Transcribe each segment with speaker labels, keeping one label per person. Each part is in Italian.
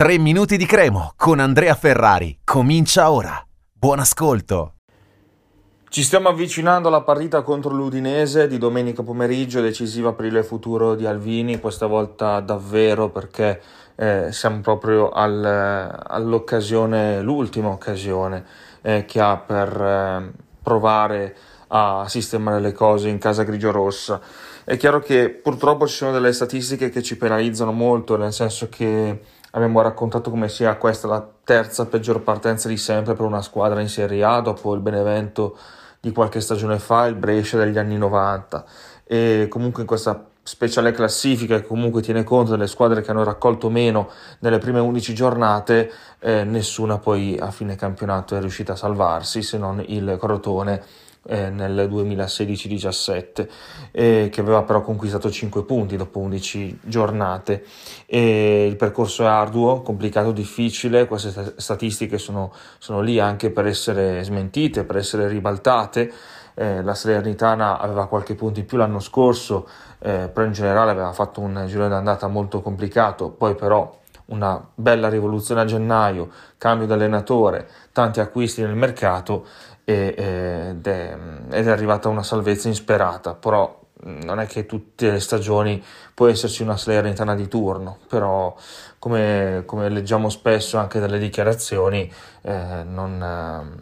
Speaker 1: 3 minuti di cremo con Andrea Ferrari. Comincia ora. Buon ascolto.
Speaker 2: Ci stiamo avvicinando alla partita contro l'Udinese di domenica pomeriggio, decisiva per il futuro di Alvini, questa volta davvero perché eh, siamo proprio al, all'occasione, l'ultima occasione eh, che ha per eh, provare a sistemare le cose in casa grigio-rossa. È chiaro che purtroppo ci sono delle statistiche che ci penalizzano molto, nel senso che Abbiamo raccontato come sia questa la terza peggior partenza di sempre per una squadra in Serie A dopo il Benevento di qualche stagione fa, il Brescia degli anni 90 e comunque in questa speciale classifica che comunque tiene conto delle squadre che hanno raccolto meno nelle prime 11 giornate, eh, nessuna poi a fine campionato è riuscita a salvarsi se non il Crotone eh, nel 2016-17 eh, che aveva però conquistato 5 punti dopo 11 giornate. E il percorso è arduo, complicato, difficile queste statistiche sono, sono lì anche per essere smentite, per essere ribaltate. Eh, la Salernitana aveva qualche punto in più l'anno scorso eh, però in generale aveva fatto un giro d'andata molto complicato. Poi però una bella rivoluzione a gennaio, cambio di allenatore, tanti acquisti nel mercato e, ed, è, ed, è, arrivata una salvezza insperata, però non è che tutte le stagioni può esserci una Salernitana di turno, però come, come leggiamo spesso anche dalle dichiarazioni eh, non,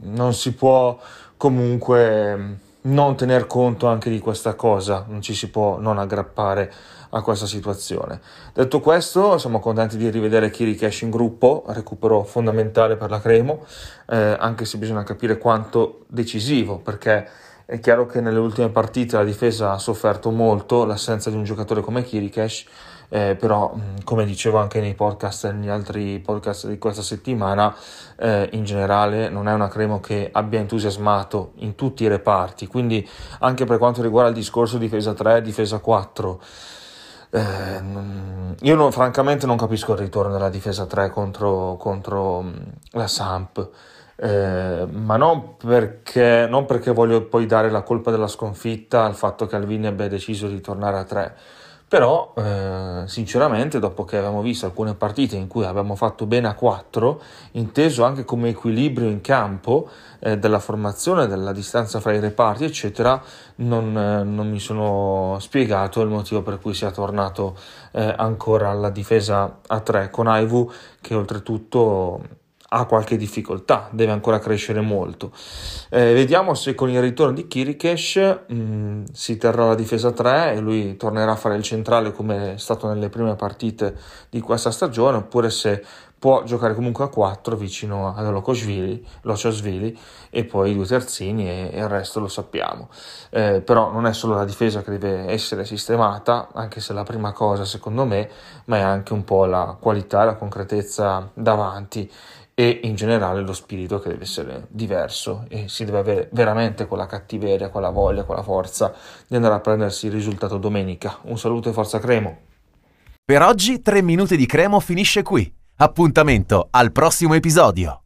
Speaker 2: non si può comunque non tener conto anche di questa cosa, non ci si può non aggrappare a questa situazione. Detto questo, siamo contenti di rivedere Kiri Cash in gruppo, recupero fondamentale per la Cremo, eh, anche se bisogna capire quanto decisivo, perché è chiaro che nelle ultime partite la difesa ha sofferto molto l'assenza di un giocatore come Kirikesh, eh, però come dicevo anche nei podcast negli altri podcast di questa settimana, eh, in generale non è una Cremo che abbia entusiasmato in tutti i reparti, quindi anche per quanto riguarda il discorso difesa 3, difesa 4, eh, io non, francamente non capisco il ritorno della difesa 3 contro, contro la Samp. Eh, ma non perché, non perché voglio poi dare la colpa della sconfitta al fatto che Alvini abbia deciso di tornare a 3 però eh, sinceramente dopo che abbiamo visto alcune partite in cui abbiamo fatto bene a 4 inteso anche come equilibrio in campo eh, della formazione della distanza fra i reparti eccetera non, eh, non, mi sono spiegato il motivo per cui sia tornato eh, ancora alla difesa a 3 con Aivu che oltretutto ha qualche difficoltà, deve ancora crescere molto. Eh, vediamo se con il ritorno di Kirikesh mm, si terrà la difesa 3 e lui tornerà a fare il centrale come è stato nelle prime partite di questa stagione, oppure se può giocare comunque a 4 vicino ad Lociosvili e poi due terzini e, e, il resto lo sappiamo. Eh, però non è solo la difesa che deve essere sistemata, anche se la prima cosa secondo me, ma è anche un po' la qualità la concretezza davanti e in generale lo spirito che deve essere diverso e si deve avere veramente quella cattiveria, quella voglia, quella forza di andare a prendersi il risultato domenica. Un saluto e forza Cremo.
Speaker 1: Per oggi 3 minuti di Cremo finisce qui. Appuntamento al prossimo episodio.